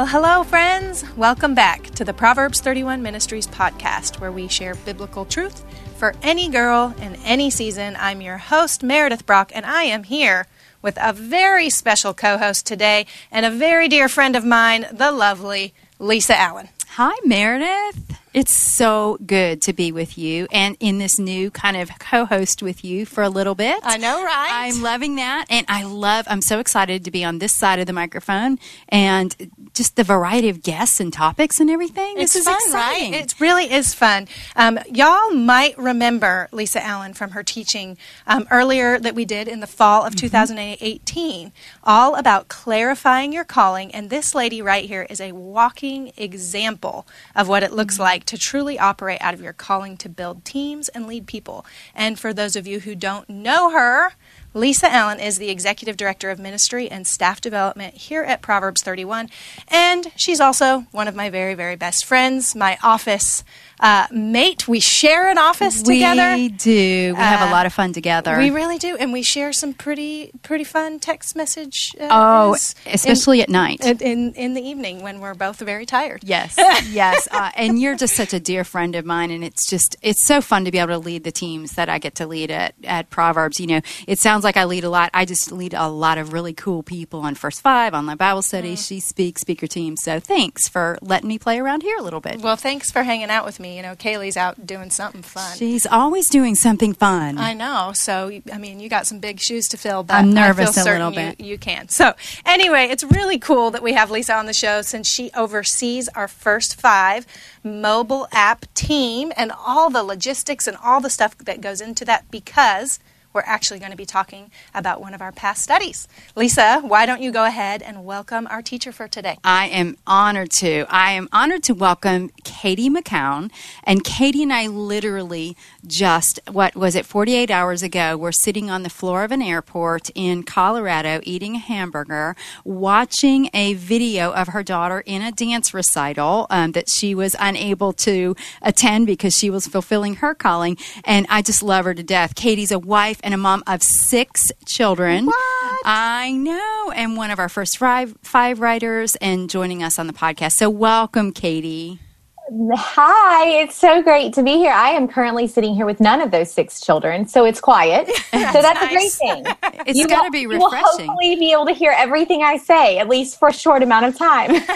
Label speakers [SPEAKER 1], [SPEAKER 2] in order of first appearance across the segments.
[SPEAKER 1] Well, hello, friends. Welcome back to the Proverbs 31 Ministries podcast, where we share biblical truth for any girl in any season. I'm your host, Meredith Brock, and I am here with a very special co host today and a very dear friend of mine, the lovely Lisa Allen.
[SPEAKER 2] Hi, Meredith. It's so good to be with you and in this new kind of co host with you for a little bit.
[SPEAKER 1] I know, right?
[SPEAKER 2] I'm loving that. And I love, I'm so excited to be on this side of the microphone and just the variety of guests and topics and everything.
[SPEAKER 1] It's
[SPEAKER 2] this is
[SPEAKER 1] fun,
[SPEAKER 2] exciting.
[SPEAKER 1] right? It really is fun. Um, y'all might remember Lisa Allen from her teaching um, earlier that we did in the fall of 2018, all about clarifying your calling. And this lady right here is a walking example of what it looks like to truly operate out of your calling to build teams and lead people. And for those of you who don't know her, Lisa Allen is the Executive Director of Ministry and Staff Development here at Proverbs 31. And she's also one of my very, very best friends, my office uh, mate. We share an office
[SPEAKER 2] we
[SPEAKER 1] together.
[SPEAKER 2] We do. We have
[SPEAKER 1] Uh,
[SPEAKER 2] a lot of fun together.
[SPEAKER 1] We really do, and we share some pretty pretty fun text message. Uh,
[SPEAKER 2] oh, especially at night.
[SPEAKER 1] in, in in the evening when we're both very tired.
[SPEAKER 2] Yes, yes. Uh, and you're just such a dear friend of mine, and it's just it's so fun to be able to lead the teams that I get to lead at at Proverbs. You know, it sounds like I lead a lot. I just lead a lot of really cool people on First Five, online Bible study. Mm. She speaks, speaker team. So thanks for letting me play around here a little bit.
[SPEAKER 1] Well, thanks for hanging out with me. You know, Kaley's out doing something fun.
[SPEAKER 2] She's always doing something fun.
[SPEAKER 1] I know. So, I mean, you got some big shoes to fill, but
[SPEAKER 2] I'm nervous a little
[SPEAKER 1] you,
[SPEAKER 2] bit.
[SPEAKER 1] You can. So, anyway, it's really cool that we have Lisa on the show since she oversees our first five mobile app team and all the logistics and all the stuff that goes into that because we're actually going to be talking about one of our past studies. Lisa, why don't you go ahead and welcome our teacher for today?
[SPEAKER 2] I am honored to. I am honored to welcome Katy McCown. And Katy and I literally just, what was it, 48 hours ago, we're sitting on the floor of an airport in Colorado eating a hamburger, watching a video of her daughter in a dance recital um, that she was unable to attend because she was fulfilling her calling. And I just love her to death. Katy's a wife and a mom of six children.
[SPEAKER 1] What?
[SPEAKER 2] I know, and one of our first five five writers, and joining us on the podcast. So welcome, Katy.
[SPEAKER 3] Hi, it's so great to be here. I am currently sitting here with none of those six children, so it's quiet. so that's a great thing.
[SPEAKER 2] It's got to be
[SPEAKER 3] You will hopefully be able to hear everything I say, at least for a short amount of time.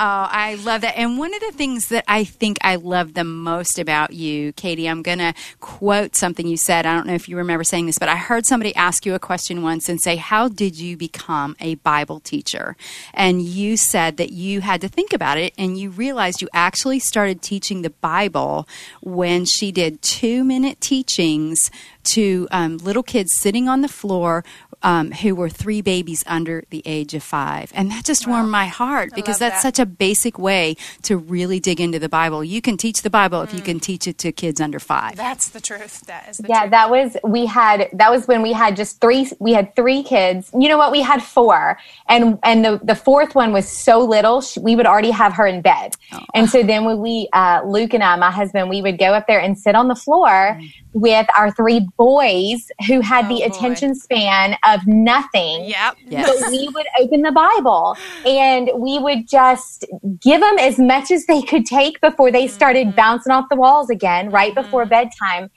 [SPEAKER 2] Oh, I love that. And one of the things that I think I love the most about you, Katy, I'm going to quote something you said. I don't know if you remember saying this, but I heard somebody ask you a question once and say, How did you become a Bible teacher? And you said that you had to think about it and you realized you actually started teaching the Bible when she did two minute teachings to um, little kids sitting on the floor um, who were three babies under the age of five. And that just warmed my heart because that's
[SPEAKER 1] that.
[SPEAKER 2] such a basic way to really dig into the Bible. You can teach the Bible if you can teach it to kids under five.
[SPEAKER 1] That's the truth. That is the
[SPEAKER 3] yeah,
[SPEAKER 1] truth.
[SPEAKER 3] that was we had that was when we had just three we had three kids. You know what? We had four. And and the the fourth one was so little, she, we would already have her in bed. And so then when we uh Luke and I, my husband, we would go up there and sit on the floor with our three boys who had
[SPEAKER 1] Oh,
[SPEAKER 3] the
[SPEAKER 1] boy.
[SPEAKER 3] attention span of nothing.
[SPEAKER 1] Yep.
[SPEAKER 2] Yes.
[SPEAKER 3] But we would open the Bible and we would just give them as much as they could take before they started
[SPEAKER 1] Mm-hmm.
[SPEAKER 3] bouncing off the walls again, right before bedtime.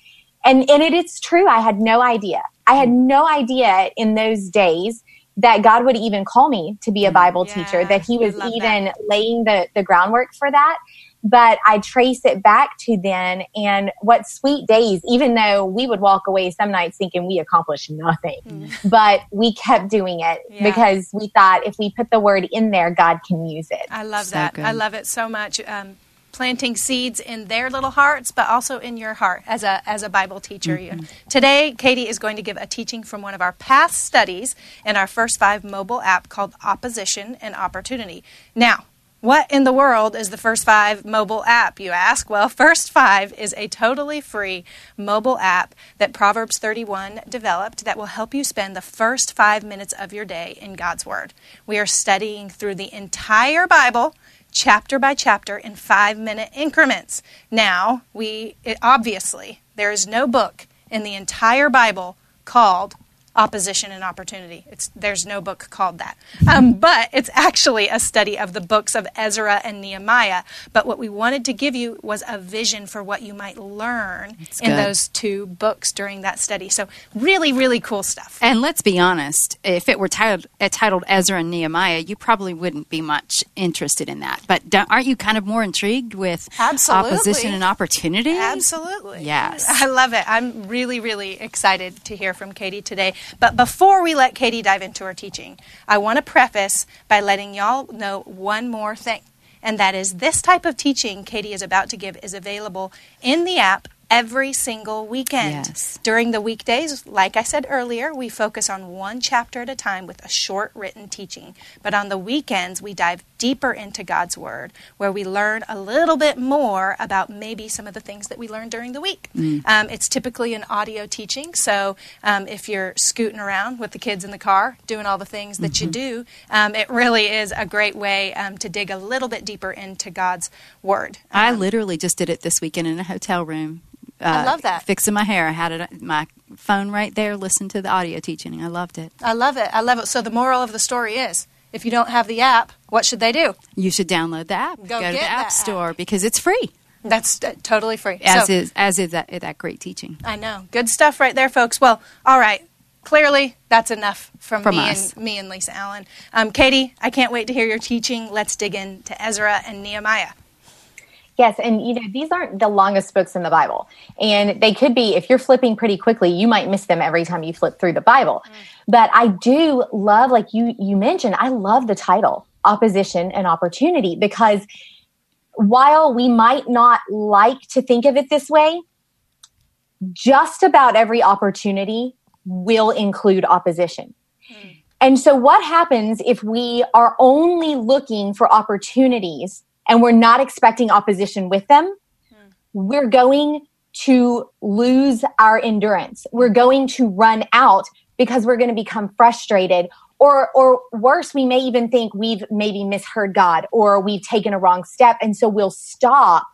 [SPEAKER 3] And, and it is true. I had no idea. I had no idea in those days that God would even call me to be a Bible
[SPEAKER 1] Mm-hmm. Yeah,
[SPEAKER 3] teacher, that He was even
[SPEAKER 1] that.
[SPEAKER 3] laying the, the groundwork for that. But I trace it back to then and what sweet days, even though we would walk away some nights thinking we accomplished nothing, but we kept doing it
[SPEAKER 1] Mm. Yeah.
[SPEAKER 3] because we thought if we put the word in there, God can use it.
[SPEAKER 1] I love
[SPEAKER 2] So
[SPEAKER 1] that.
[SPEAKER 2] good.
[SPEAKER 1] I love it so much. Um, planting seeds in their little hearts, but also in your heart as a as a Bible teacher. You- Today, Katy is going to give a teaching from one of our past studies in our first five mobile app called Opposition and Opportunity. Now. What in the world is the First Five mobile app, you ask? Well, First Five is a totally free mobile app that Proverbs 31 developed that will help you spend the first five minutes of your day in God's Word. We are studying through the entire Bible chapter by chapter in five minute increments. Now, we it, obviously, there is no book in the entire Bible called opposition and opportunity. It's, there's no book called that. Um, but it's actually a study of the books of Ezra and Nehemiah. But what we wanted to give you was a vision for what you might learn
[SPEAKER 2] That's
[SPEAKER 1] in
[SPEAKER 2] good.
[SPEAKER 1] those two books during that study. So, really, really cool stuff.
[SPEAKER 2] And let's be honest, if it were titled, uh, titled Ezra and Nehemiah, you probably wouldn't be much interested in that. But aren't you kind of more intrigued with
[SPEAKER 1] Absolutely.
[SPEAKER 2] opposition and opportunity?
[SPEAKER 1] Absolutely.
[SPEAKER 2] Yes.
[SPEAKER 1] I love it. I'm really, really excited to hear from Katy today. But before we let Katy dive into her teaching, I want to preface by letting y'all know one more thing. And that is this type of teaching Katy is about to give is available in the app every single weekend.
[SPEAKER 2] Yes.
[SPEAKER 1] During the weekdays, like I said earlier, we focus on one chapter at a time with a short written teaching. But on the weekends, we dive deeper into God's Word, where we learn a little bit more about maybe some of the things that we learned during the week. Um, it's typically an audio teaching, so um, if you're scooting around with the kids in the car, doing all the things that you do, um, it really is a great way um, to dig a little bit deeper into God's Word.
[SPEAKER 2] I literally just did it this weekend in a hotel room. Uh,
[SPEAKER 1] I love that.
[SPEAKER 2] Fixing my hair. I had it my phone right there, listened to the audio teaching. I loved it.
[SPEAKER 1] I love it. I love it. So the moral of the story is if you don't have the app, what should they do?
[SPEAKER 2] You should download the app.
[SPEAKER 1] Go
[SPEAKER 2] to
[SPEAKER 1] get
[SPEAKER 2] the App Store because it's free.
[SPEAKER 1] That's uh, totally free.
[SPEAKER 2] As
[SPEAKER 1] So-
[SPEAKER 2] is as is that that great teaching.
[SPEAKER 1] I know. Good stuff right there, folks. Well, all right. Clearly, that's enough from,
[SPEAKER 2] From
[SPEAKER 1] me
[SPEAKER 2] us.
[SPEAKER 1] and me and Lisa Allen. Um, Katy, I can't wait to hear your teaching. Let's dig into Ezra and Nehemiah.
[SPEAKER 3] Yes, and you know these aren't the longest books in the Bible, and they could be. If you're flipping pretty quickly, you might miss them every time you flip through the Bible. Mm. But I do love, like you you mentioned, I love the title "Opposition and Opportunity" because while we might not like to think of it this way, just about every opportunity will include opposition. Mm. And so, what happens if we are only looking for opportunities and we're not expecting opposition with them? Hmm. We're going to lose our endurance. We're going to run out because we're going to become frustrated. Or, or worse, we may even think we've maybe misheard God or we've taken a wrong step. And so we'll stop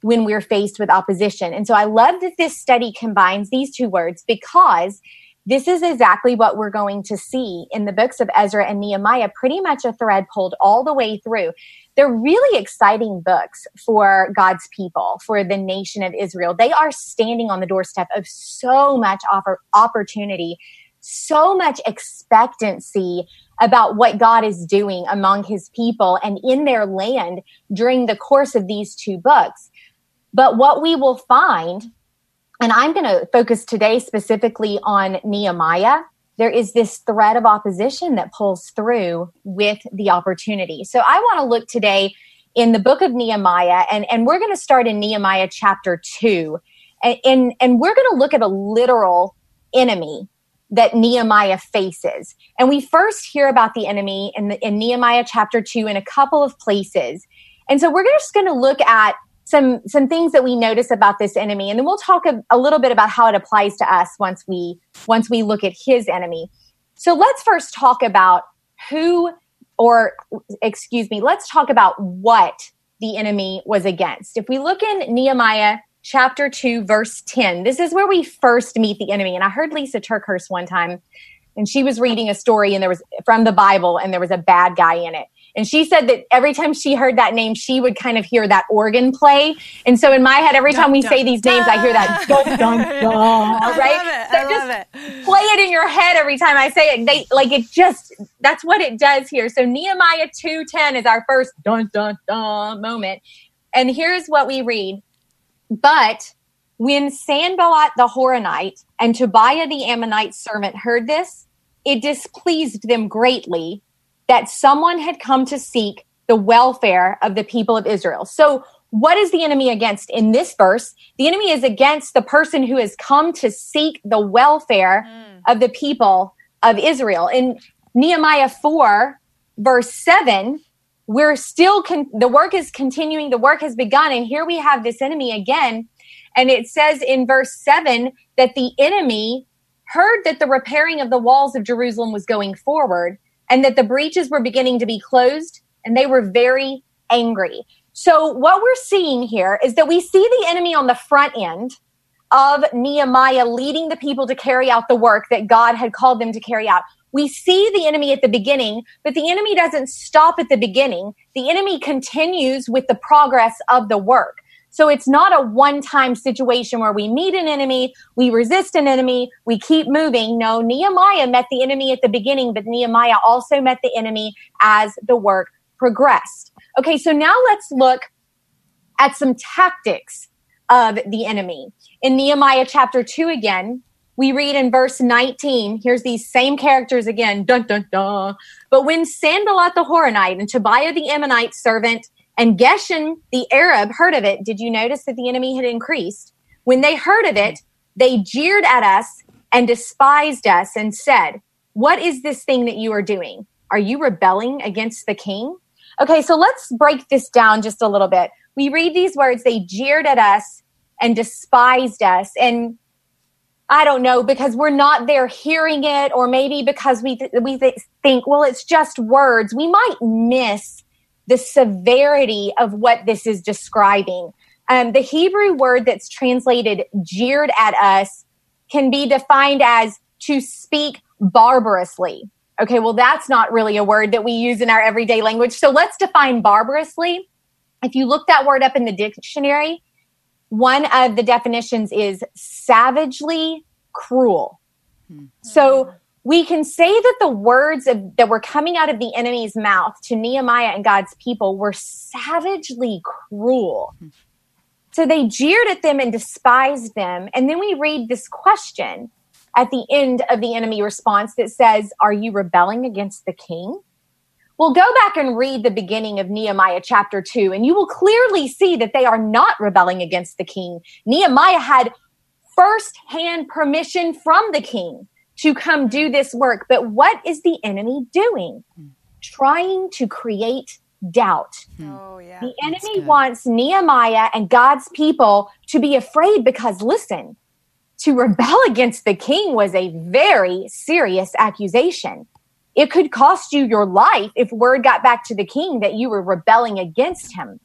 [SPEAKER 3] when we're faced with opposition. And so I love that this study combines these two words because this is exactly what we're going to see in the books of Ezra and Nehemiah, pretty much a thread pulled all the way through. They're really exciting books for God's people, for the nation of Israel. They are standing on the doorstep of so much oppor- opportunity, so much expectancy about what God is doing among his people and in their land during the course of these two books. But what we will find and I'm going to focus today specifically on Nehemiah. There is this thread of opposition that pulls through with the opportunity. So I want to look today in the book of Nehemiah, and, and we're going to start in Nehemiah chapter 2. And, and, and we're going to look at a literal enemy that Nehemiah faces. And we first hear about the enemy in, the, in Nehemiah chapter 2 in a couple of places. And so we're just going to look at some some things that we notice about this enemy. And then we'll talk a, a, little bit about how it applies to us once we once we look at his enemy. So let's first talk about who or excuse me let's talk about what the enemy was against. If we look in nehemiah chapter 2 verse 10 this is where we first meet the enemy. And i heard lisa TerKeurst one time and she was reading a story and there was from the bible and there was a bad guy in it and she said that every time she heard that name, she would kind of hear that organ play. And so in my head, every time we
[SPEAKER 1] dun,
[SPEAKER 3] say these names, I hear that ah. dun dun dun. Right?
[SPEAKER 1] love it.
[SPEAKER 3] So
[SPEAKER 1] I
[SPEAKER 3] just
[SPEAKER 1] love it.
[SPEAKER 3] play it in your head every time I say it. They like it just that's what it does here. So Nehemiah 2:10 is our first dun dun dun moment. And here's what we read. But when Sanballat the Horonite and Tobiah the Ammonite servant heard this, it displeased them greatly that someone had come to seek the welfare of the people of Israel. So, what is the enemy against in this verse? The enemy is against the person who has come to seek the welfare mm. of the people of Israel. In Nehemiah 4, verse 7, we're still, con- the work is continuing, the work has begun. And here we have this enemy again. And it says in verse 7 that the enemy heard that the repairing of the walls of Jerusalem was going forward and that the breaches were beginning to be closed and they were very angry. So, what we're seeing here is that we see the enemy on the front end of Nehemiah leading the people to carry out the work that God had called them to carry out. We see the enemy at the beginning, but the enemy doesn't stop at the beginning. The enemy continues with the progress of the work. So it's not a one time situation where we meet an enemy, we resist an enemy, we keep moving. No, Nehemiah met the enemy at the beginning, but Nehemiah also met the enemy as the work progressed. Okay, so now let's look at some tactics of the enemy. In Nehemiah chapter 2 again, we read in verse 19, here's these same characters again, dun dun dun. But when Sanballat the Horonite and Tobiah the Ammonite servant and Geshem, the Arab heard of it, did you notice that the enemy had increased? When they heard of it, they jeered at us and despised us and said, What is this thing that you are doing? Are you rebelling against the king? Okay, so let's break this down just a little bit. We read these words, they jeered at us and despised us. And I don't know because we're not there hearing it, or maybe because we th- we th- think, well, it's just words. We might miss the severity of what this is describing. Um, the Hebrew word that's translated jeered at us can be defined as to speak barbarously. Okay, well, that's not really a word that we use in our everyday language. So let's define barbarously. If you look that word up in the dictionary, one of the definitions is savagely cruel. Hmm. So we can say that the words of, that were coming out of the enemy's mouth to Nehemiah and God's people were savagely cruel. Hmm. So they jeered at them and despised them. And then we read this question at the end of the enemy response that says, Are you rebelling against the king? Well, go back and read the beginning of Nehemiah chapter 2, and you will clearly see that they are not rebelling against the king. Nehemiah had first-hand permission from the king to come do this work. But what is the enemy doing? Hmm. Trying to create doubt. Hmm. Oh, yeah. The enemy wants Nehemiah and God's people to be afraid because, listen, to rebel against the king was a very serious accusation. It could cost you your life if word got back to the king that you were rebelling against him.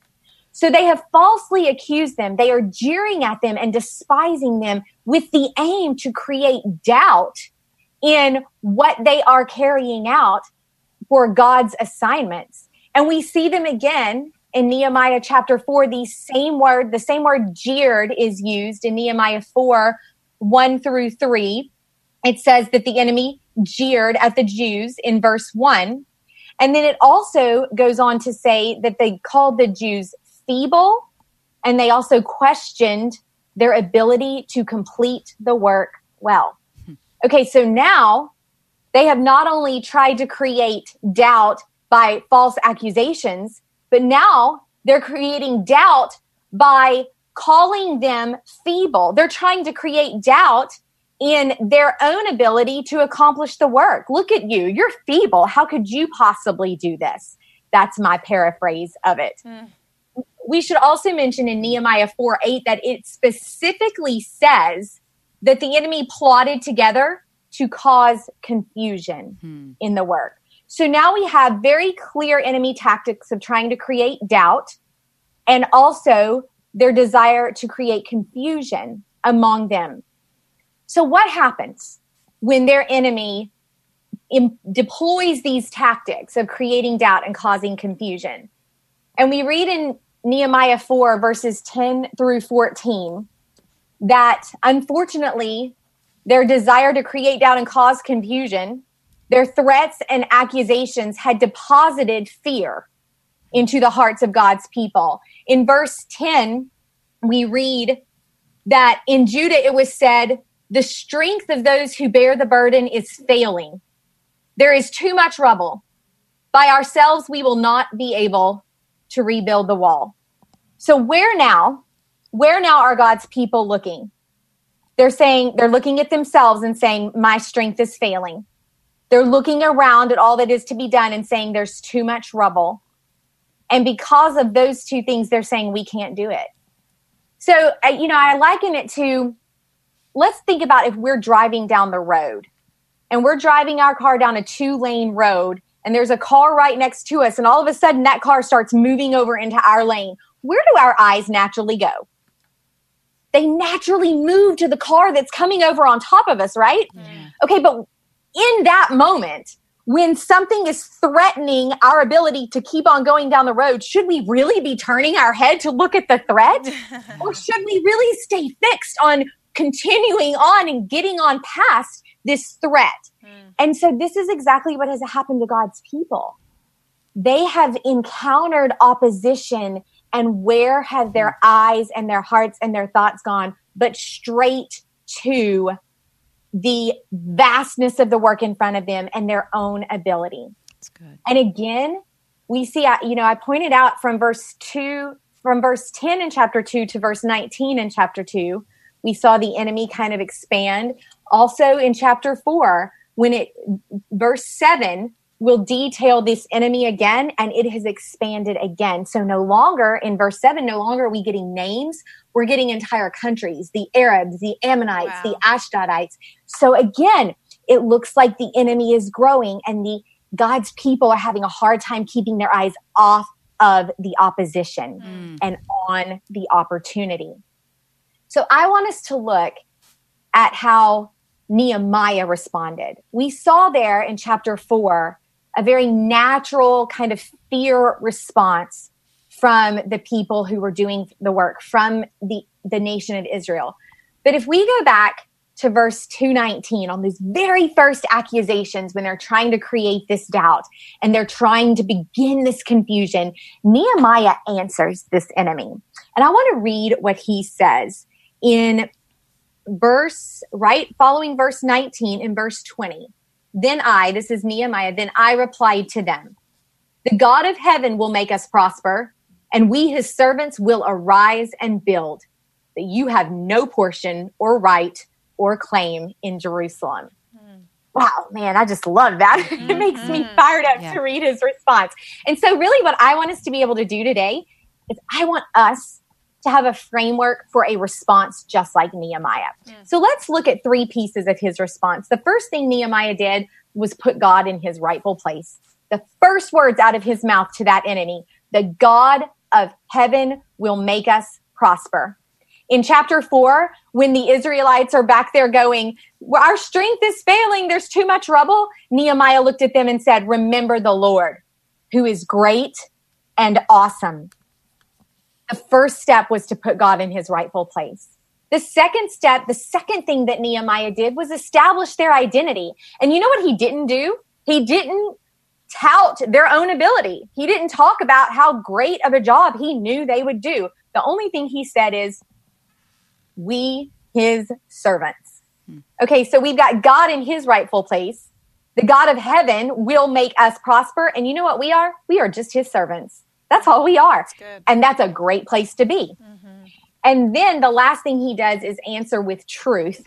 [SPEAKER 3] So they have falsely accused them. They are jeering at them and despising them with the aim to create doubt in what they are carrying out for God's assignments. And we see them again in Nehemiah chapter 4. The same word, the same word jeered is used in Nehemiah 4 1 through 3. It says that the enemy jeered at the Jews in verse 1. And then it also goes on to say that they called the Jews feeble and they also questioned their ability to complete the work well. Okay, so now they have not only tried to create doubt by false accusations, but now they're creating doubt by calling them feeble. They're trying to create doubt in their own ability to accomplish the work. Look at you. You're feeble. How could you possibly do this? That's my paraphrase of it. Mm. We should also mention in Nehemiah 4 8 that it specifically says that the enemy plotted together to cause confusion mm. in the work. So now we have very clear enemy tactics of trying to create doubt and also their desire to create confusion among them. So, what happens when their enemy Im- deploys these tactics of creating doubt and causing confusion? And we read in Nehemiah 4, verses 10 through 14, that unfortunately, their desire to create doubt and cause confusion, their threats and accusations had deposited fear into the hearts of God's people. In verse 10, we read that in Judah it was said, the strength of those who bear the burden is failing. There is too much rubble. By ourselves, we will not be able to rebuild the wall. So, where now, where now are God's people looking? They're saying, they're looking at themselves and saying, My strength is failing. They're looking around at all that is to be done and saying, There's too much rubble. And because of those two things, they're saying, We can't do it. So, you know, I liken it to let's think about if we're driving down the road and we're driving our car down a two lane road and there's a car right next to us and all of a sudden that car starts moving over into our lane where do our eyes naturally go they naturally move to the car that's coming over on top of us, right?
[SPEAKER 2] Yeah.
[SPEAKER 3] Okay, but in that moment, when something is threatening our ability to keep on going down the road, should we really be turning our head to look at the threat? or should we really stay fixed on continuing on and getting on past this threat? Hmm. And so this is exactly what has happened to God's people. They have encountered opposition and where have their eyes and their hearts and their thoughts gone? But straight to the vastness of the work in front of them and their own ability.
[SPEAKER 2] That's good.
[SPEAKER 3] And again, we see, uh, you know, I pointed out from verse 2, from verse 10 in chapter 2 to verse 19 in chapter 2, we saw the enemy kind of expand. Also in chapter 4, when it, verse 7 will detail this enemy again, and it has expanded again. So no longer, in verse 7, no longer are we getting names, we're getting entire countries the Arabs, the Ammonites,
[SPEAKER 1] Wow.
[SPEAKER 3] the Ashdodites. So again, it looks like the enemy is growing and the God's people are having a hard time keeping their eyes off of the opposition
[SPEAKER 2] Mm.
[SPEAKER 3] and on the opportunity. So I want us to look at how Nehemiah responded. We saw there in chapter 4 a very natural kind of fear response from the people who were doing the work from the the nation of Israel. But if we go back to verse 219 on these very first accusations when they're trying to create this doubt and they're trying to begin this confusion, Nehemiah answers this enemy. And I want to read what he says in verse right following verse 19 in verse 20. Then I, this is Nehemiah, then I replied to them, The God of heaven will make us prosper, and we, his servants, will arise and build, that you have no portion or right or claim in Jerusalem. Hmm. Wow, man, I just love that. it makes me mm-hmm. fired up
[SPEAKER 2] Yeah.
[SPEAKER 3] to read his response. And so, really, what I want us to be able to do today is I want us to have a framework for a response just like Nehemiah. So let's look at three pieces of his response. The first thing Nehemiah did was put God in his rightful place. The first words out of his mouth to that enemy, the God of heaven will make us prosper. In chapter four, when the Israelites are back there going, Our strength is failing, there's too much rubble, Nehemiah looked at them and said, Remember the Lord, who is great and awesome the first step was to put God in his rightful place. The second step, the second thing that Nehemiah did was establish their identity. And you know what he didn't do? He didn't tout their own ability. He didn't talk about how great of a job he knew they would do. The only thing he said is, we, his servants. Hmm. Okay, so we've got God in his rightful place. The God of heaven will make us prosper. And you know what we are? We are just his servants. That's all we are.
[SPEAKER 1] good.
[SPEAKER 3] And that's a great place to be. Mm-hmm. And then the last thing he does is answer with truth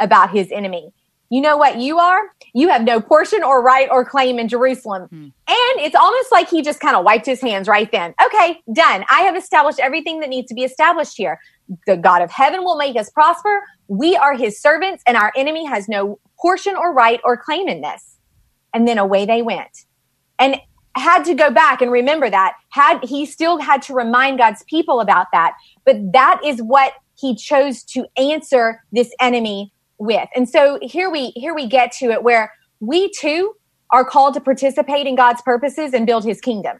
[SPEAKER 3] about his enemy. You know what you are? You have no portion or right or claim in Jerusalem. Hmm. And it's almost like he just kind of wiped his hands right then. Okay, done. I have established everything that needs to be established here. The God of heaven will make us prosper. We are his servants, and our enemy has no portion or right or claim in this. And then away they went. And had to go back and remember that. Had he still had to remind God's people about that. But that is what he chose to answer this enemy with. And so here we here we get to it where we too are called to participate in God's purposes and build his kingdom.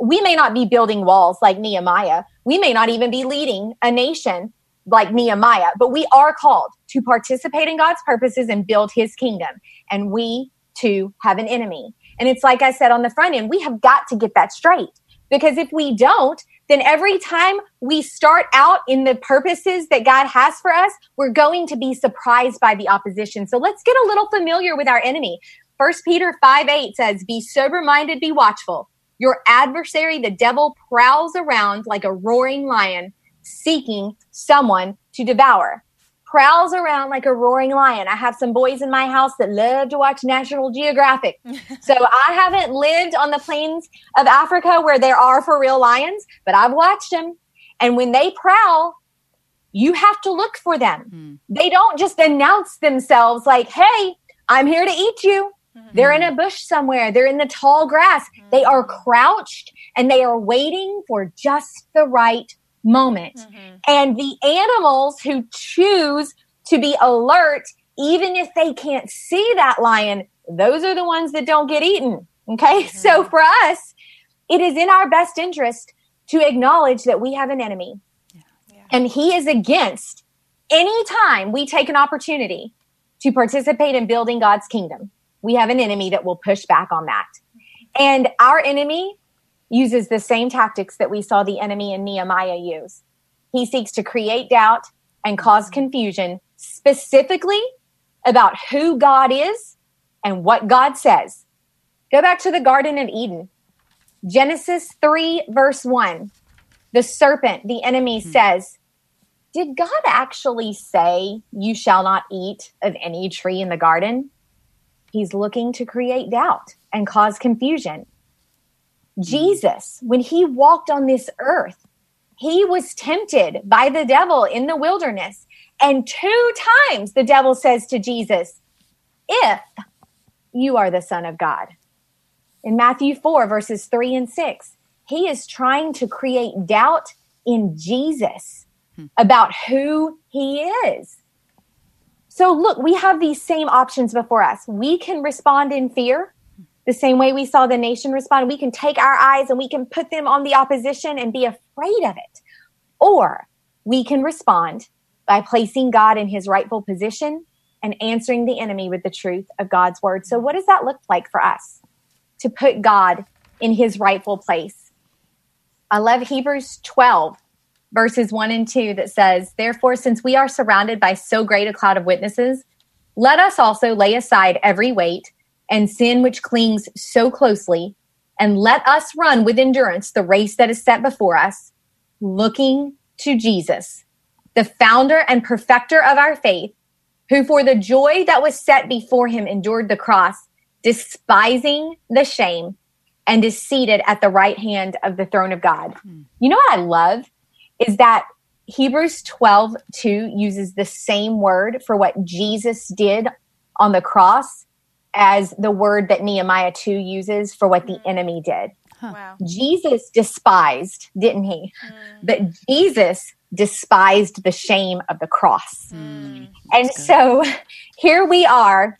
[SPEAKER 3] We may not be building walls like Nehemiah. We may not even be leading a nation like Nehemiah but we are called to participate in God's purposes and build his kingdom. And we too have an enemy and it's like I said on the front end, we have got to get that straight. Because if we don't, then every time we start out in the purposes that God has for us, we're going to be surprised by the opposition. So let's get a little familiar with our enemy. First Peter 5 8 says, Be sober minded, be watchful. Your adversary, the devil, prowls around like a roaring lion, seeking someone to devour. Prowls around like a roaring lion. I have some boys in my house that love to watch National Geographic. so I haven't lived on the plains of Africa where there are for real lions, but I've watched them. And when they prowl, you have to look for them. Hmm. They don't just announce themselves like, hey, I'm here to eat you. Hmm. They're in a bush somewhere. They're in the tall grass. They hmm. are crouched and they are waiting for just the right moment. Mm-hmm. And the animals who choose to be alert, even if they can't see that lion, those are the ones that don't get eaten. Okay. Mm-hmm. So for us, it is in our best interest to acknowledge that we have an enemy yeah. Yeah. and he is against any time we take an opportunity to participate in building God's kingdom. We have an enemy that will push back on that. And our enemy uses the same tactics that we saw the enemy in Nehemiah use. He seeks to create doubt and cause confusion specifically about who God is and what God says. Go back to the Garden of Eden. Genesis 3, verse 1. The serpent, the enemy, hmm. says, Did God actually say, You shall not eat of any tree in the garden? He's looking to create doubt and cause confusion. Jesus, when he walked on this earth, he was tempted by the devil in the wilderness. And two times the devil says to Jesus, If you are the Son of God. In Matthew 4, verses 3 and 6, he is trying to create doubt in Jesus hmm. about who he is. So, look, we have these same options before us. We can respond in fear the same way we saw the nation respond. We can take our eyes and we can put them on the opposition and be afraid of it. Or we can respond by placing God in his rightful position and answering the enemy with the truth of God's word. So, what does that look like for us to put God in his rightful place? I love Hebrews 12, verses 1 and 2, that says, Therefore, since we are surrounded by so great a cloud of witnesses, let us also lay aside every weight and sin which clings so closely, and let us run with endurance the race that is set before us, looking to Jesus, the founder and perfecter of our faith, who for the joy that was set before him endured the cross, despising the shame, and is seated at the right hand of the throne of God. Hmm. You know what I love is that Hebrews 12, 2 uses the same word for what Jesus did on the cross as the word that Nehemiah 2 uses for what the mm. enemy did. Huh. Wow. Jesus despised, didn't he? Mm. But Jesus despised the shame of the cross. Mm. And so here we are.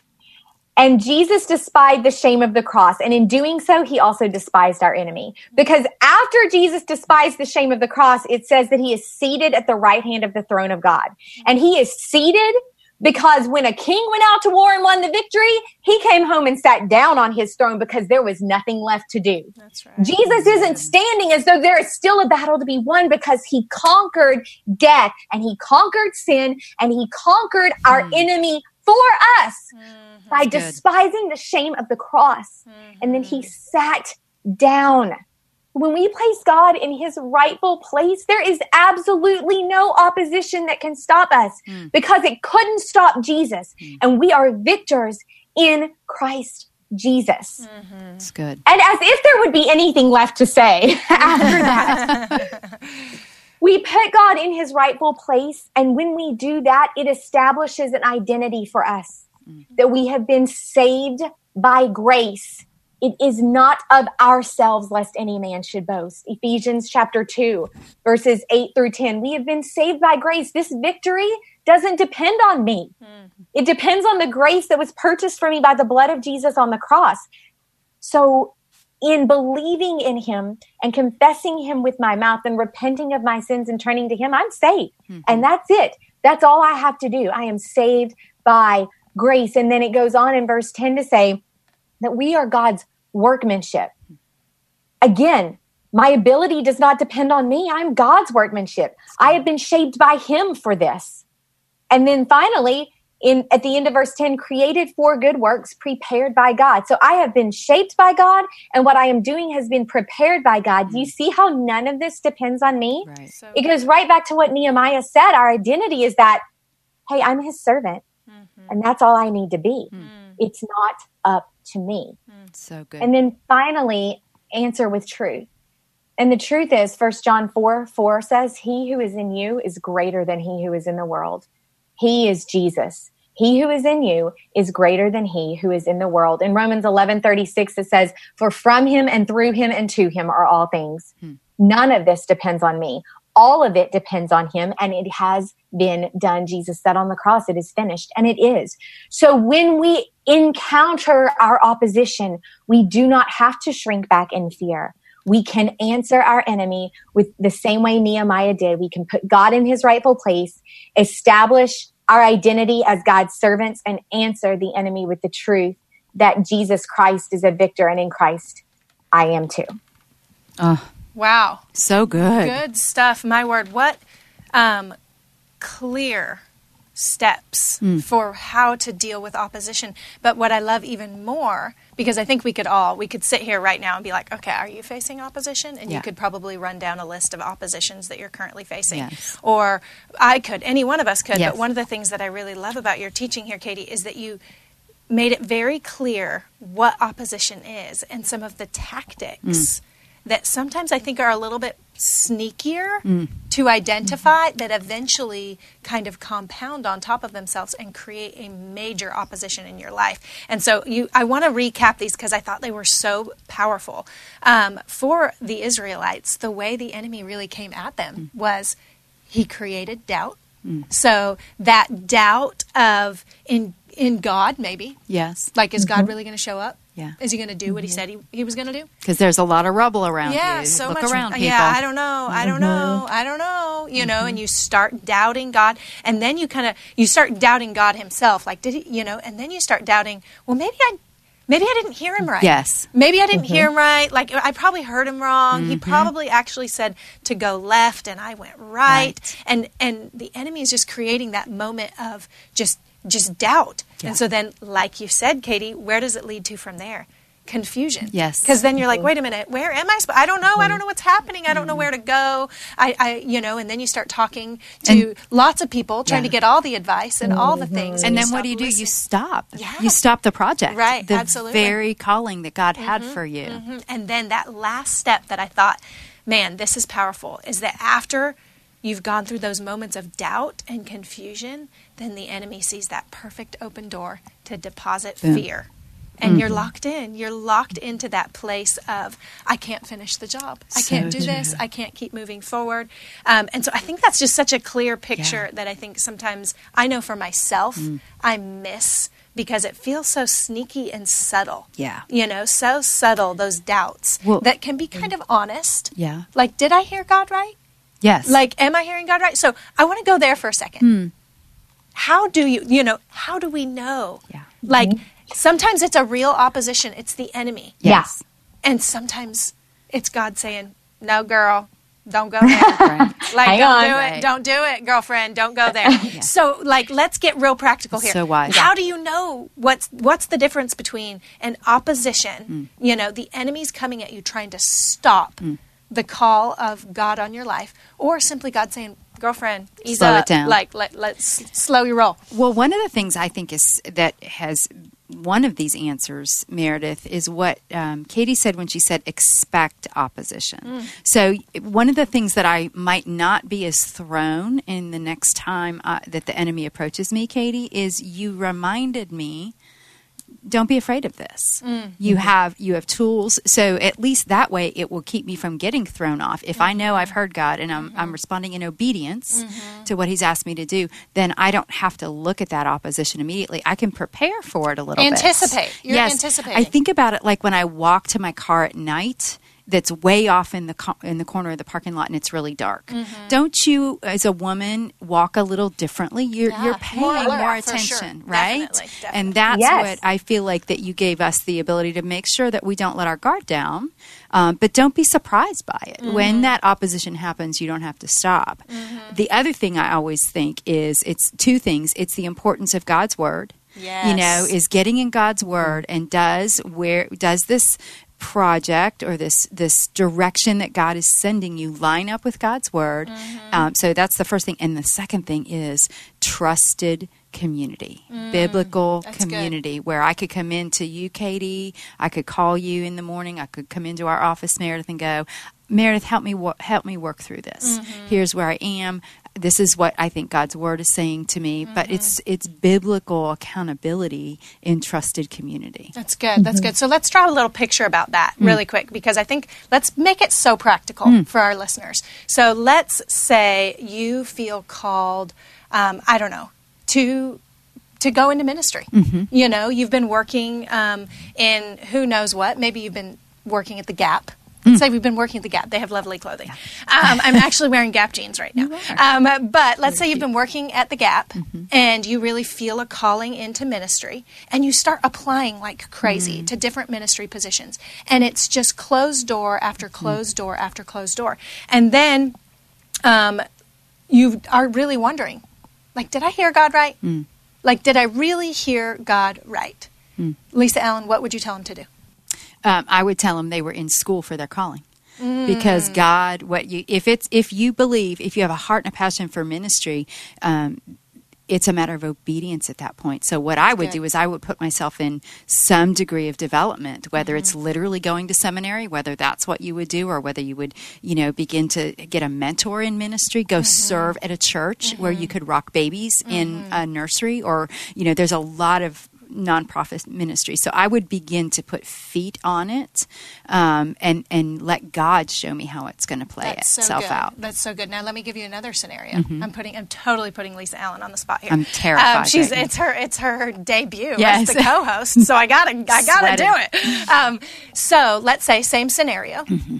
[SPEAKER 3] And Jesus despised the shame of the cross. And in doing so, he also despised our enemy. Because after Jesus despised the shame of the cross, it says that he is seated at the right hand of the throne of God. And he is seated because when a king went out to war and won the victory, he came home and sat down on his throne because there was nothing left to do. That's right. Jesus isn't standing as though there is still a battle to be won because he conquered death and he conquered sin and he conquered mm. our enemy for us mm, by despising the shame of the cross. Mm-hmm. And then he sat down when we place God in his rightful place, there is absolutely no opposition that can stop us mm. because it couldn't stop Jesus. Mm. And we are victors in Christ Jesus.
[SPEAKER 2] Mm-hmm. It's good.
[SPEAKER 3] And as if there would be anything left to say after that. we put God in his rightful place. And when we do that, it establishes an identity for us mm-hmm. that we have been saved by grace it is not of ourselves lest any man should boast. Ephesians chapter 2, verses 8 through 10. We have been saved by grace. This victory doesn't depend on me. Mm-hmm. It depends on the grace that was purchased for me by the blood of Jesus on the cross. So, in believing in him and confessing him with my mouth and repenting of my sins and turning to him, I'm saved. Mm-hmm. And that's it. That's all I have to do. I am saved by grace. And then it goes on in verse 10 to say, that we are God's workmanship. Again, my ability does not depend on me. I'm God's workmanship. I have been shaped by him for this. And then finally, in at the end of verse 10 created for good works prepared by god so i have been shaped by god and what i am doing has been prepared by god mm-hmm. you see how none of this depends on me right. so, it goes right back to what nehemiah said our identity is that hey i'm his servant mm-hmm. and that's all i need to be mm-hmm. it's not up to me.
[SPEAKER 2] Mm, so good.
[SPEAKER 3] And then finally, answer with truth. And the truth is, First John 4 4 says, He who is in you is greater than he who is in the world. He is Jesus. He who is in you is greater than he who is in the world. In Romans eleven thirty six, it says, For from him and through him and to him are all things. Hmm. None of this depends on me. All of it depends on him and it has been done. Jesus said on the cross, it is finished and it is. So when we encounter our opposition, we do not have to shrink back in fear. We can answer our enemy with the same way Nehemiah did. We can put God in his rightful place, establish our identity as God's servants and answer the enemy with the truth that Jesus Christ is a victor and in Christ I am too.
[SPEAKER 2] Oh,
[SPEAKER 1] Wow.
[SPEAKER 2] so good.
[SPEAKER 1] Good stuff. My word. What um, clear steps for how to deal with opposition. But what I love even more, because I think we could all, we could sit here right now and be like, okay, are you facing opposition? And
[SPEAKER 2] Yeah.
[SPEAKER 1] you could probably run down a list of oppositions that you're currently facing.
[SPEAKER 2] Yes.
[SPEAKER 1] Or I could, any one of us could.
[SPEAKER 2] Yes.
[SPEAKER 1] But one of the things that I really love about your teaching here, Katy, is that you made it very clear what opposition is and some of the tactics that sometimes I think are a little bit sneakier hmm. to identify that eventually kind of compound on top of themselves and create a major opposition in your life. And so you I want to recap these because I thought they were so powerful. Um, for the Israelites, the way the enemy really came at them hmm. was he created doubt. Hmm. So that doubt of in in God maybe
[SPEAKER 2] Yes.
[SPEAKER 1] like, is God mm-hmm. really going to show up?
[SPEAKER 2] Yeah.
[SPEAKER 1] Is he going to do what he mm-hmm. said he, he was going to do?
[SPEAKER 2] Because there's a lot of rubble around
[SPEAKER 1] Yeah,
[SPEAKER 2] you.
[SPEAKER 1] so
[SPEAKER 2] Look
[SPEAKER 1] much.
[SPEAKER 2] around, people.
[SPEAKER 1] Yeah, I don't know. I don't know. Mm-hmm. I don't know. You know, and mm-hmm. you start doubting God, and then you kind of you start doubting God Himself. Like, did he? You know, and then you start doubting. Well, maybe I. Maybe I didn't hear him right.
[SPEAKER 2] Yes.
[SPEAKER 1] Maybe I didn't hear him right. Like I probably heard him wrong. He probably actually said to go left and I went right.
[SPEAKER 2] Right.
[SPEAKER 1] And and the enemy is just creating that moment of just just doubt.
[SPEAKER 2] Yeah.
[SPEAKER 1] And so then like you said, Katy, where does it lead to from there? Confusion.
[SPEAKER 2] Yes.
[SPEAKER 1] Because then you're like, mm-hmm. wait a minute, where am I? sp- I don't know. I don't mm-hmm. know what's happening. I don't know mm-hmm. where to go. I, I you know, and then you start talking to
[SPEAKER 2] And-
[SPEAKER 1] lots of people, trying
[SPEAKER 2] Yeah.
[SPEAKER 1] to get all the advice and all the things.
[SPEAKER 2] And then what do you do? You stop.
[SPEAKER 1] Yeah.
[SPEAKER 2] You stop the project.
[SPEAKER 1] Right,
[SPEAKER 2] The
[SPEAKER 1] absolutely.
[SPEAKER 2] very calling that God had for you.
[SPEAKER 1] Mhm. And then that last step that I thought, man, this is powerful, is that after you've gone through those moments of doubt and confusion, then the enemy sees that perfect open door to deposit
[SPEAKER 2] Boom.
[SPEAKER 1] fear. And you're locked in. You're locked into that place of, I can't finish the job. I
[SPEAKER 2] So
[SPEAKER 1] can't do this. I can't keep moving forward. Um, and so I think that's just such a clear picture
[SPEAKER 2] Yeah.
[SPEAKER 1] that I think sometimes I know for myself,
[SPEAKER 2] Mm.
[SPEAKER 1] I miss because it feels so sneaky and subtle
[SPEAKER 2] Yeah.
[SPEAKER 1] you know, so subtle, those doubts
[SPEAKER 2] Well-
[SPEAKER 1] that can be kind of honest.
[SPEAKER 2] Yeah.
[SPEAKER 1] Like, did I hear God right?
[SPEAKER 2] Yes.
[SPEAKER 1] Like, am I hearing God right? So I want to go there for a second.
[SPEAKER 2] Hmm.
[SPEAKER 1] How do you, you know, how do we know?
[SPEAKER 2] Yeah.
[SPEAKER 1] Like, sometimes it's a real opposition, it's the enemy.
[SPEAKER 2] yes.
[SPEAKER 1] And sometimes it's God saying, no, girl, don't go there. Like,
[SPEAKER 3] Hang
[SPEAKER 1] don't
[SPEAKER 3] on.
[SPEAKER 1] do
[SPEAKER 2] Right.
[SPEAKER 1] it. Don't do it, girlfriend. Don't go there. So, like, let's get real practical here.
[SPEAKER 2] So wise.
[SPEAKER 1] How do you know what's what's the difference between an opposition?
[SPEAKER 2] Hmm.
[SPEAKER 1] You know, the enemy's coming at you, trying to stop the call of God on your life, or simply God saying, "Girlfriend, ease
[SPEAKER 2] Slow it down.
[SPEAKER 1] Like, let let's slow your roll."
[SPEAKER 2] Well, one of the things I think is that has one of these answers, Meredith, is what um, Katy said when she said expect opposition. So, one of the things that I might not be as thrown in the next time uh, that the enemy approaches me, Katy, is you reminded me. Don't be afraid of this. Mm. You mm-hmm. have you have tools, so at least that way it will keep me from getting thrown off. If I mm-hmm. know I've heard God and I'm, mm-hmm. I'm responding in obedience to what He's asked me to do, then I don't have to look at that opposition immediately. I can prepare for it a little bit.
[SPEAKER 1] Anticipate. You're
[SPEAKER 2] yes,
[SPEAKER 1] anticipating.
[SPEAKER 2] I think about it like when I walk to my car at night. That's way off in the co- in the corner of the parking lot, and it's really dark.
[SPEAKER 1] Mm-hmm.
[SPEAKER 2] Don't you, as a woman, walk a little differently? You're
[SPEAKER 1] Yeah.
[SPEAKER 2] you're paying
[SPEAKER 1] More
[SPEAKER 2] more,
[SPEAKER 1] alert, for sure.
[SPEAKER 2] attention, right?
[SPEAKER 1] Definitely,
[SPEAKER 2] And that's
[SPEAKER 3] Yes.
[SPEAKER 2] what I feel like that you gave us the ability to make sure that we don't let our guard down, um, but don't be surprised by it.
[SPEAKER 1] Mm-hmm.
[SPEAKER 2] When that opposition happens, you don't have to stop. The other thing I always think is it's two things. It's the importance of God's word. Yes. You know, is getting in God's word and does where does this project or this this direction that God is sending you line up with God's word.
[SPEAKER 1] Mm-hmm.
[SPEAKER 2] Um, so that's the first thing, and the second thing is trusted community, biblical
[SPEAKER 1] Mm, good.
[SPEAKER 2] community, where I could come into you, Katy. I could call you in the morning. I could come into our office, Meredith, and go. Meredith, help me wo- help me work through this.
[SPEAKER 1] Mm-hmm.
[SPEAKER 2] Here's where I am. This is what I think God's word is saying to me,
[SPEAKER 1] Mm-hmm.
[SPEAKER 2] but it's it's biblical accountability in trusted community.
[SPEAKER 1] That's good. That's good. So let's draw a little picture about that really quick because I think let's make it so practical for our listeners. So let's say you feel called, um, I don't know, to to go into ministry. You know, you've been working um, in who knows what. Maybe you've been working at the Gap. Let's say we've been working at the Gap. They have lovely clothing. Um, I'm actually wearing Gap jeans right now. Um, but let's say you've been working at the Gap and you really feel a calling into ministry and you start applying like crazy to different ministry positions. And it's just closed door after closed door after closed door. And then um, you are really wondering, like, did I hear God right? Like, did I really hear God right? Lisa Allen, what would you tell him to do?
[SPEAKER 2] Um, I would tell them they were in school for their calling. Because mm. God, what you if it's if you believe if you have a heart and a passion for ministry, um, it's a matter of obedience at that point. So what I would
[SPEAKER 1] good.
[SPEAKER 2] do is I would put myself in some degree of development, whether it's mm-hmm. literally going to seminary, whether that's what you would do, or whether you would, you know, begin to get a mentor in ministry, go mm-hmm. serve at a church where you mm-hmm. could rock babies in a nursery, or you know, there's a lot of nonprofit ministry. So I would begin to put feet on it, um, and and let God show me how it's going to play itself
[SPEAKER 1] good.
[SPEAKER 2] out.
[SPEAKER 1] That's so good. Now let me give you another scenario. I'm putting, I'm totally putting Lisa Allen on the spot here.
[SPEAKER 2] I'm terrified
[SPEAKER 1] Um, she's,
[SPEAKER 2] right
[SPEAKER 1] it's her, it's her debut
[SPEAKER 2] Yes.
[SPEAKER 1] as the co-host. So I gotta, I gotta
[SPEAKER 2] Sweating.
[SPEAKER 1] do it. Um, so let's say same scenario,
[SPEAKER 2] Mm-hmm.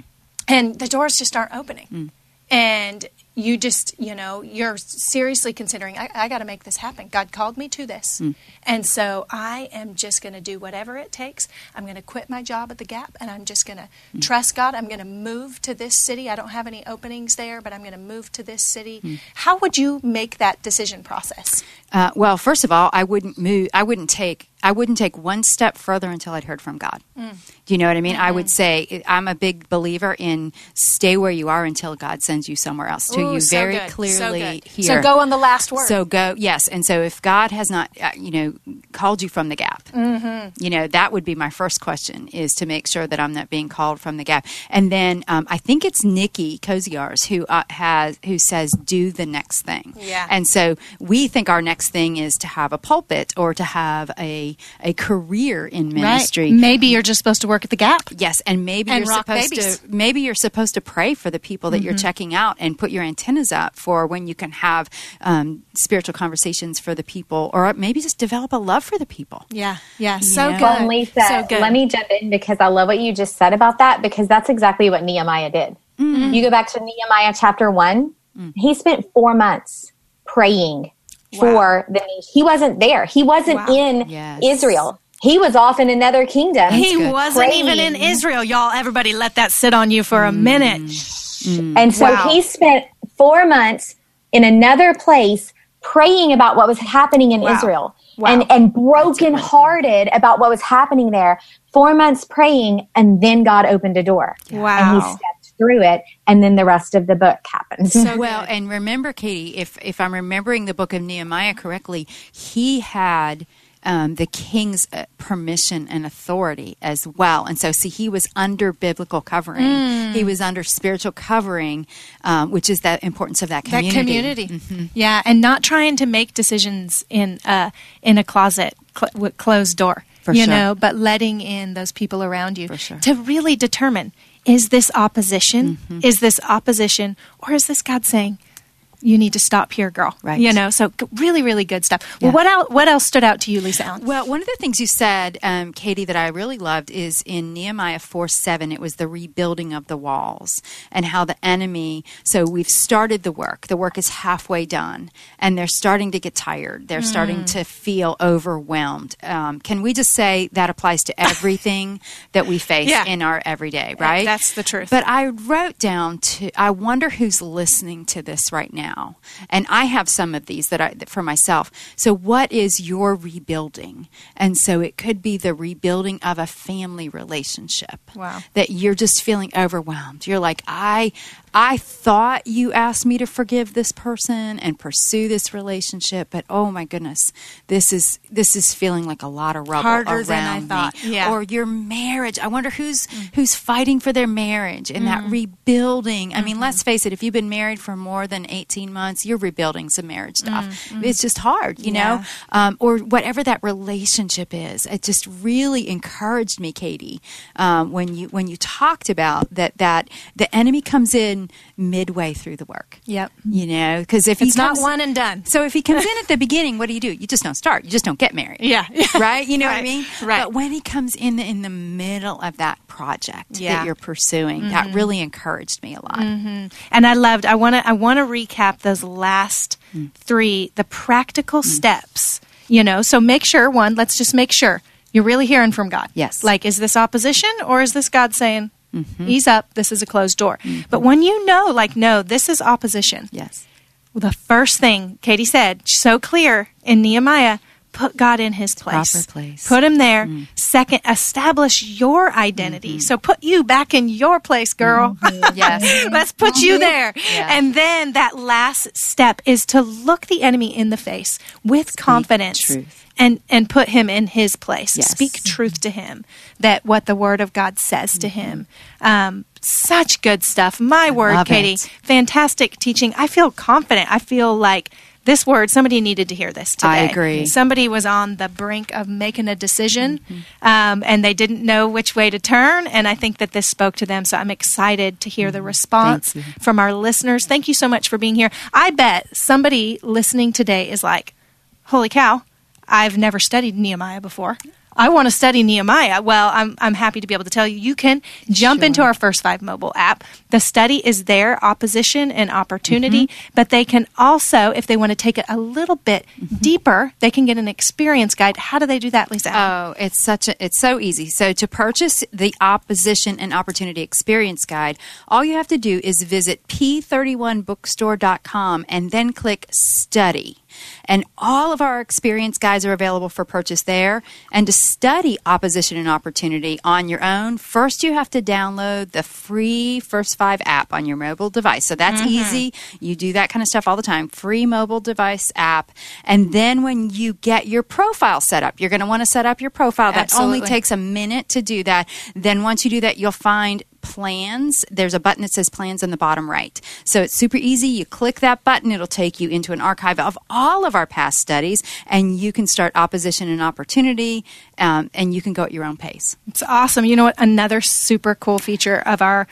[SPEAKER 1] and the doors just aren't opening,
[SPEAKER 2] Mm.
[SPEAKER 1] and you just, you know, you're seriously considering, I, I got to make this happen. God called me to this.
[SPEAKER 2] Mm.
[SPEAKER 1] And so I am just going to do whatever it takes. I'm going to quit my job at the Gap and I'm just going to
[SPEAKER 2] Mm.
[SPEAKER 1] trust God. I'm going to move to this city. I don't have any openings there, but I'm going to move to this city.
[SPEAKER 2] Mm.
[SPEAKER 1] How would you make that decision process?
[SPEAKER 2] Uh, well, first of all, I wouldn't move. I wouldn't take. I wouldn't take one step further until I'd heard from God.
[SPEAKER 1] Mm.
[SPEAKER 2] Do you know what I mean? I
[SPEAKER 1] Mm-hmm.
[SPEAKER 2] would say I'm a big believer in stay where you are until God sends you somewhere else. To
[SPEAKER 1] Ooh,
[SPEAKER 2] you
[SPEAKER 1] so
[SPEAKER 2] very
[SPEAKER 1] good.
[SPEAKER 2] Clearly
[SPEAKER 1] good.
[SPEAKER 2] here.
[SPEAKER 1] So go on the last word.
[SPEAKER 2] So go, yes. And so if God has not, uh, you know, called you from the gap,
[SPEAKER 1] Mm-hmm.
[SPEAKER 2] you know, that would be my first question is to make sure that I'm not being called from the gap. And then um, I think it's Nicki Koziarz who uh, has, who says, do the next thing.
[SPEAKER 1] Yeah.
[SPEAKER 2] And so we think our next thing is to have a pulpit or to have a, a career in ministry.
[SPEAKER 1] Maybe you're just supposed to work at the Gap.
[SPEAKER 2] Yes, and maybe
[SPEAKER 1] And
[SPEAKER 2] you're supposed
[SPEAKER 1] babies.
[SPEAKER 2] to maybe you're supposed to pray for the people that you're
[SPEAKER 1] Mm-hmm.
[SPEAKER 2] checking out and put your antennas up for when you can have um, spiritual conversations for the people, or maybe just develop a love for the people.
[SPEAKER 1] Yeah. Yeah. So
[SPEAKER 2] Yeah.
[SPEAKER 1] good.
[SPEAKER 3] Well, Lisa,
[SPEAKER 1] so good.
[SPEAKER 3] let me jump in because I love what you just said about that because that's exactly what Nehemiah did.
[SPEAKER 1] Mm-hmm.
[SPEAKER 3] You go back to Nehemiah chapter one,
[SPEAKER 1] Mm.
[SPEAKER 3] he spent four months praying for the nation. He wasn't there, he wasn't
[SPEAKER 1] Wow.
[SPEAKER 3] in
[SPEAKER 2] Yes.
[SPEAKER 3] Israel. He was off in another kingdom.
[SPEAKER 1] he wasn't even in Israel, y'all. Everybody let that sit on you for a minute.
[SPEAKER 3] And so
[SPEAKER 1] Wow.
[SPEAKER 3] he spent four months in another place praying about what was happening in
[SPEAKER 1] Wow.
[SPEAKER 3] Israel
[SPEAKER 1] Wow.
[SPEAKER 3] and, and broken hearted about what was happening there. Four months praying, and then God opened a door. And
[SPEAKER 1] Wow.
[SPEAKER 3] he stepped through it, and then the rest of the book happens.
[SPEAKER 1] So
[SPEAKER 2] well, and remember, Katy, if if I'm remembering the book of Nehemiah correctly, he had. Um, the king's uh, permission and authority as well. And so, see, he was under biblical covering.
[SPEAKER 1] Mm.
[SPEAKER 2] He was under spiritual covering, um, which is the importance of that
[SPEAKER 1] that
[SPEAKER 2] community.
[SPEAKER 1] community. Yeah, and not trying to make decisions in uh, in a closet cl- with closed door.
[SPEAKER 2] For
[SPEAKER 1] you
[SPEAKER 2] sure.
[SPEAKER 1] know, but letting in those people around you
[SPEAKER 2] For sure.
[SPEAKER 1] to really determine is this opposition?
[SPEAKER 2] Mm-hmm.
[SPEAKER 1] Is this opposition, or is this God saying? You need to stop here, girl.
[SPEAKER 2] Right.
[SPEAKER 1] You know, so really, really good stuff. Well, what else? What else stood out to you, Lisa Allen?
[SPEAKER 2] Well, one of the things you said, um, Katy, that I really loved is in Nehemiah 4 7, it was the rebuilding of the walls and how the enemy. So we've started the work. The work is halfway done, and they're starting to get tired. They're starting to feel overwhelmed. Um, can we just say that applies to everything that we face
[SPEAKER 1] Yeah.
[SPEAKER 2] in our everyday, right?
[SPEAKER 1] that's the truth.
[SPEAKER 2] But I wrote down to, I wonder who's listening to this right now. And I have some of these that I, that for myself. So, what is your rebuilding? And so, it could be the rebuilding of a family relationship.
[SPEAKER 1] Wow.
[SPEAKER 2] That you're just feeling overwhelmed. You're like, I, I thought you asked me to forgive this person and pursue this relationship, but oh my goodness, this is this is feeling like a lot of rubble
[SPEAKER 1] Harder
[SPEAKER 2] around
[SPEAKER 1] than I
[SPEAKER 2] me.
[SPEAKER 1] thought. Yeah.
[SPEAKER 2] Or your marriage. I wonder who's mm. who's fighting for their marriage and that mm. rebuilding. I mean, let's mm-hmm. face it, if you've been married for more than 18 months, you're rebuilding some marriage mm, stuff. It's just hard, you know? Um, or whatever that relationship is. It just really encouraged me, Katy, um, when you when you talked about that that the enemy comes in midway through the work.
[SPEAKER 1] Yep.
[SPEAKER 2] You know, because if
[SPEAKER 1] It's not one and done.
[SPEAKER 2] so if he comes in at the beginning, what do you do? You just don't start. You just don't get married.
[SPEAKER 1] Yeah.
[SPEAKER 2] Right? You know what I mean?
[SPEAKER 1] Right.
[SPEAKER 2] But when he comes in in the middle of that project
[SPEAKER 1] Yeah.
[SPEAKER 2] that you're pursuing,
[SPEAKER 1] Mm-hmm.
[SPEAKER 2] that really encouraged me a lot. Mm-hmm.
[SPEAKER 1] And I loved. I want to. I want to recap those last mm. three, the practical mm. steps. You know, so make sure one. Let's just make sure you're really hearing from God.
[SPEAKER 2] Yes.
[SPEAKER 1] Like, is this opposition or is this God saying, Mm-hmm. "Ease up. This is a closed door." Mm-hmm. But when you know, like, no, this is opposition.
[SPEAKER 2] Yes.
[SPEAKER 1] The first thing Katy said, so clear in Nehemiah, put God in his place.
[SPEAKER 2] proper place.
[SPEAKER 1] Put him there. Mm. Second, establish your identity. Mm-hmm. So put you back in your place, girl. Mm-hmm.
[SPEAKER 2] Yes.
[SPEAKER 1] Let's put you mm-hmm. there.
[SPEAKER 2] Yeah.
[SPEAKER 1] And then that last step is to look the enemy in the face with confidence
[SPEAKER 2] truth.
[SPEAKER 1] and and put him in his place.
[SPEAKER 2] Yes.
[SPEAKER 1] Speak truth to him that what the word of God says to him. Um, such good stuff. My word, Katy.
[SPEAKER 2] it.
[SPEAKER 1] Fantastic teaching. I feel confident. I feel like this word, somebody needed to hear this today.
[SPEAKER 2] I agree.
[SPEAKER 1] Somebody was on the brink of making a decision
[SPEAKER 2] Mm-hmm.
[SPEAKER 1] um, and they didn't know which way to turn. And I think that this spoke to them. So I'm excited to hear the response
[SPEAKER 2] Mm-hmm. Thank you.
[SPEAKER 1] from our listeners. Thank you so much for being here. I bet somebody listening today is like, holy cow, I've never studied Nehemiah before. I want to study Nehemiah. Well, I'm, I'm happy to be able to tell you, you can jump into our First Five mobile app. The study is there, opposition and opportunity,
[SPEAKER 2] Mm-hmm.
[SPEAKER 1] but they can also, if they want to take it a little bit
[SPEAKER 2] Mm-hmm.
[SPEAKER 1] deeper, they can get an experience guide. How do they do that, Lisa?
[SPEAKER 2] Oh, it's such a it's so easy. So to purchase the opposition and opportunity experience guide, all you have to do is visit p31bookstore.com and then click study. And all of our experience guides are available for purchase there. And to study opposition and opportunity on your own, first you have to download the free First Five app on your mobile device. So that's mm-hmm. easy. You do that kind of stuff all the time. Free mobile device app. And then when you get your profile set up, you're going to want to set up your profile. That only takes a minute to do that. Then once you do that, you'll find plans. There's a button that says plans in the bottom right. So it's super easy. You click that button, it'll take you into an archive of all of our past studies, and you can start opposition and opportunity, um, and you can go at your own pace.
[SPEAKER 1] It's awesome. You know what? Another super cool feature of our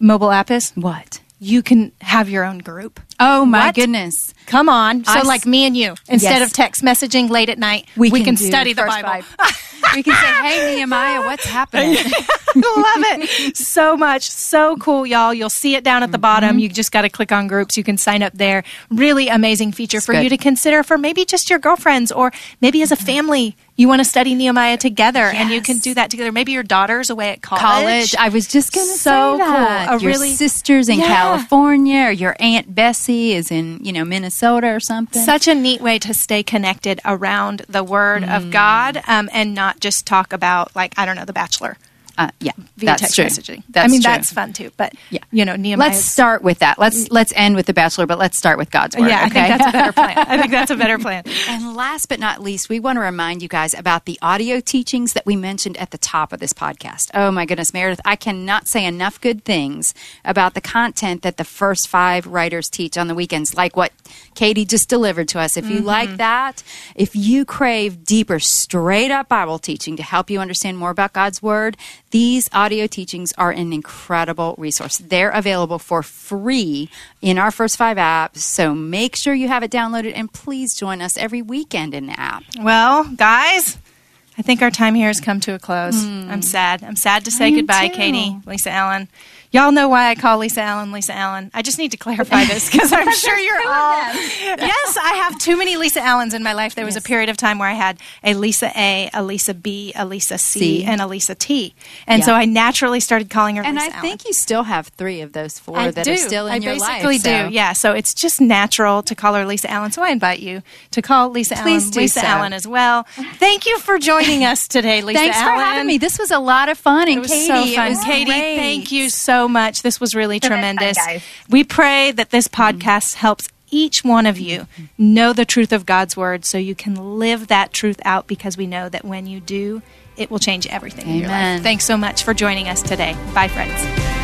[SPEAKER 1] mobile app is
[SPEAKER 2] What?
[SPEAKER 1] you can have your own group.
[SPEAKER 2] Oh my
[SPEAKER 1] What?
[SPEAKER 2] goodness.
[SPEAKER 1] Come on. So,
[SPEAKER 2] I
[SPEAKER 1] like me and you, instead
[SPEAKER 2] Yes.
[SPEAKER 1] of text messaging late at night, we, can,
[SPEAKER 2] do
[SPEAKER 1] study the Bible.
[SPEAKER 2] We can say, "Hey Nehemiah, what's happening?"
[SPEAKER 1] Love it so much. So cool, y'all. You'll see it down at the bottom. Mm-hmm. You just got to click on groups. You can sign up there. Really amazing feature for
[SPEAKER 2] good.
[SPEAKER 1] you to consider for maybe just your girlfriends or maybe as a mm-hmm. family. You want to study Nehemiah together and you can do that together. Maybe your daughter's away at college.
[SPEAKER 2] college. I was just going to
[SPEAKER 1] So
[SPEAKER 2] say that.
[SPEAKER 1] cool.
[SPEAKER 2] Your
[SPEAKER 1] really-
[SPEAKER 2] sisters in
[SPEAKER 1] Yeah.
[SPEAKER 2] California, or your aunt Bessie is in you know Minnesota or something.
[SPEAKER 1] Such a neat way to stay connected around the Word
[SPEAKER 2] Mm.
[SPEAKER 1] of God um, and not just talk about, like, I don't know, The Bachelor
[SPEAKER 2] uh, yeah,
[SPEAKER 1] via
[SPEAKER 2] that's
[SPEAKER 1] text
[SPEAKER 2] true.
[SPEAKER 1] messaging.
[SPEAKER 2] That's
[SPEAKER 1] I mean,
[SPEAKER 2] true.
[SPEAKER 1] that's fun too. But,
[SPEAKER 2] Yeah.
[SPEAKER 1] you know, Nehemiah.
[SPEAKER 2] Let's start with that. Let's let's end with the Bachelor, but let's start with God's word.
[SPEAKER 1] yeah, I think that's a better plan. I think that's a better plan.
[SPEAKER 2] And last but not least, we want to remind you guys about the audio teachings that we mentioned at the top of this podcast. Oh my goodness, Meredith, I cannot say enough good things about the content that the first five writers teach on the weekends, like what Katy just delivered to us. If you like that, if you crave deeper, straight up Bible teaching to help you understand more about God's Word, these audio teachings are an incredible resource. They're available for free in our first five apps. So make sure you have it downloaded and please join us every weekend in the app.
[SPEAKER 1] Well, guys, I think our time here has come to a close. Hmm. I'm sad. I'm sad to say
[SPEAKER 2] am
[SPEAKER 1] goodbye. Katy, Lisa Allen. Y'all know why I call Lisa Allen Lisa Allen. I just need to clarify this because I'm sure you're all. Yes, I have too many Lisa Allens in my life. There was a period of time where I had a Lisa A, a Lisa B, a Lisa C,
[SPEAKER 2] C.
[SPEAKER 1] and a Lisa T, and
[SPEAKER 2] Yeah.
[SPEAKER 1] so I naturally started calling her.
[SPEAKER 2] And
[SPEAKER 1] Lisa
[SPEAKER 2] I
[SPEAKER 1] Allen.
[SPEAKER 2] think you still have three of those four
[SPEAKER 1] I
[SPEAKER 2] that
[SPEAKER 1] do.
[SPEAKER 2] are still in
[SPEAKER 1] I
[SPEAKER 2] your
[SPEAKER 1] basically
[SPEAKER 2] life. so-
[SPEAKER 1] do. Yeah. So it's just natural to call her Lisa Allen. So I invite you to call Lisa
[SPEAKER 2] Please
[SPEAKER 1] Allen Lisa
[SPEAKER 2] so.
[SPEAKER 1] Allen as well. Thank you for joining us today, Lisa Allen.
[SPEAKER 2] Thanks
[SPEAKER 1] Allen.
[SPEAKER 2] for having me. This was a lot of fun. And
[SPEAKER 1] It was
[SPEAKER 2] Katy,
[SPEAKER 1] so fun.
[SPEAKER 2] it was
[SPEAKER 1] Katy,
[SPEAKER 2] great.
[SPEAKER 1] thank you so so much. This was really
[SPEAKER 3] So much fun,
[SPEAKER 1] tremendous. we pray that this podcast helps each one of you know the truth of God's word so you can live that truth out because we know that when you do, it will change everything in your
[SPEAKER 2] Amen.
[SPEAKER 1] life. Thanks so much for joining us today. Bye, friends.